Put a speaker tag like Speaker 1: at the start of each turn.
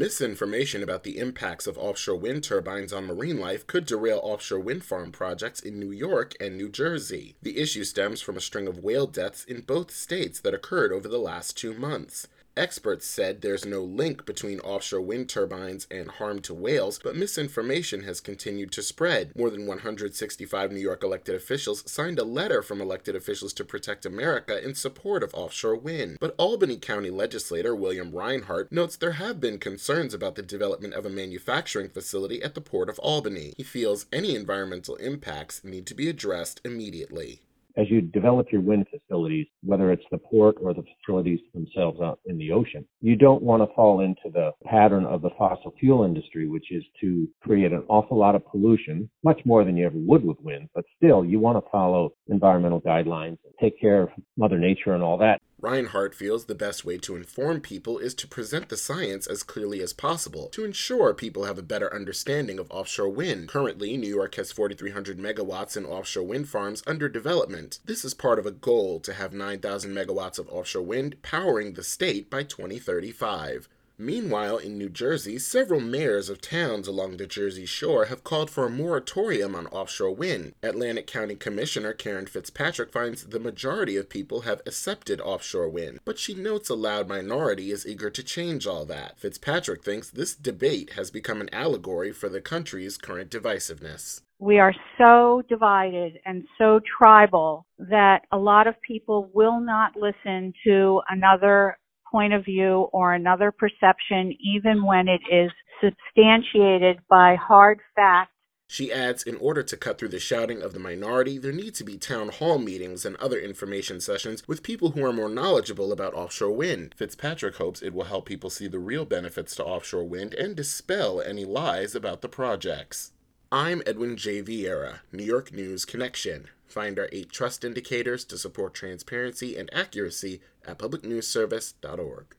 Speaker 1: Misinformation about the impacts of offshore wind turbines on marine life could derail offshore wind farm projects in New York and New Jersey. The issue stems from a string of whale deaths in both states that occurred over the last two months. Experts said there's no link between offshore wind turbines and harm to whales, but misinformation has continued to spread. More than 165 New York elected officials signed a letter from elected officials to protect America in support of offshore wind. But Albany County legislator William Reinhart notes there have been concerns about the development of a manufacturing facility at the Port of Albany. He feels any environmental impacts need to be addressed immediately
Speaker 2: as you develop your wind facilities, whether it's the port or the facilities themselves out in the ocean, you don't want to fall into the pattern of the fossil fuel industry, which is to create an awful lot of pollution, much more than you ever would with wind. But still, you want to follow environmental guidelines and take care of Mother Nature and all that.
Speaker 1: Reinhart feels the best way to inform people is to present the science as clearly as possible to ensure people have a better understanding of offshore wind. Currently, New York has 4,300 megawatts in offshore wind farms under development. This is part of a goal to have 9,000 megawatts of offshore wind powering the state by 2035. Meanwhile, in New Jersey, several mayors of towns along the Jersey Shore have called for a moratorium on offshore wind. Atlantic County Commissioner Karen Fitzpatrick finds the majority of people have accepted offshore wind, but she notes a loud minority is eager to change all that. Fitzpatrick thinks this debate has become an allegory for the country's current divisiveness
Speaker 3: we are so divided and so tribal that a lot of people will not listen to another point of view or another perception, even when it is substantiated by hard fact.
Speaker 1: She adds, in order to cut through the shouting of the minority, there need to be town hall meetings and other information sessions with people who are more knowledgeable about offshore wind. Fitzpatrick hopes it will help people see the real benefits to offshore wind and dispel any lies about the projects. I'm Edwin J. Viera, New York News Connection. Find our eight trust indicators to support transparency and accuracy at publicnewsservice.org.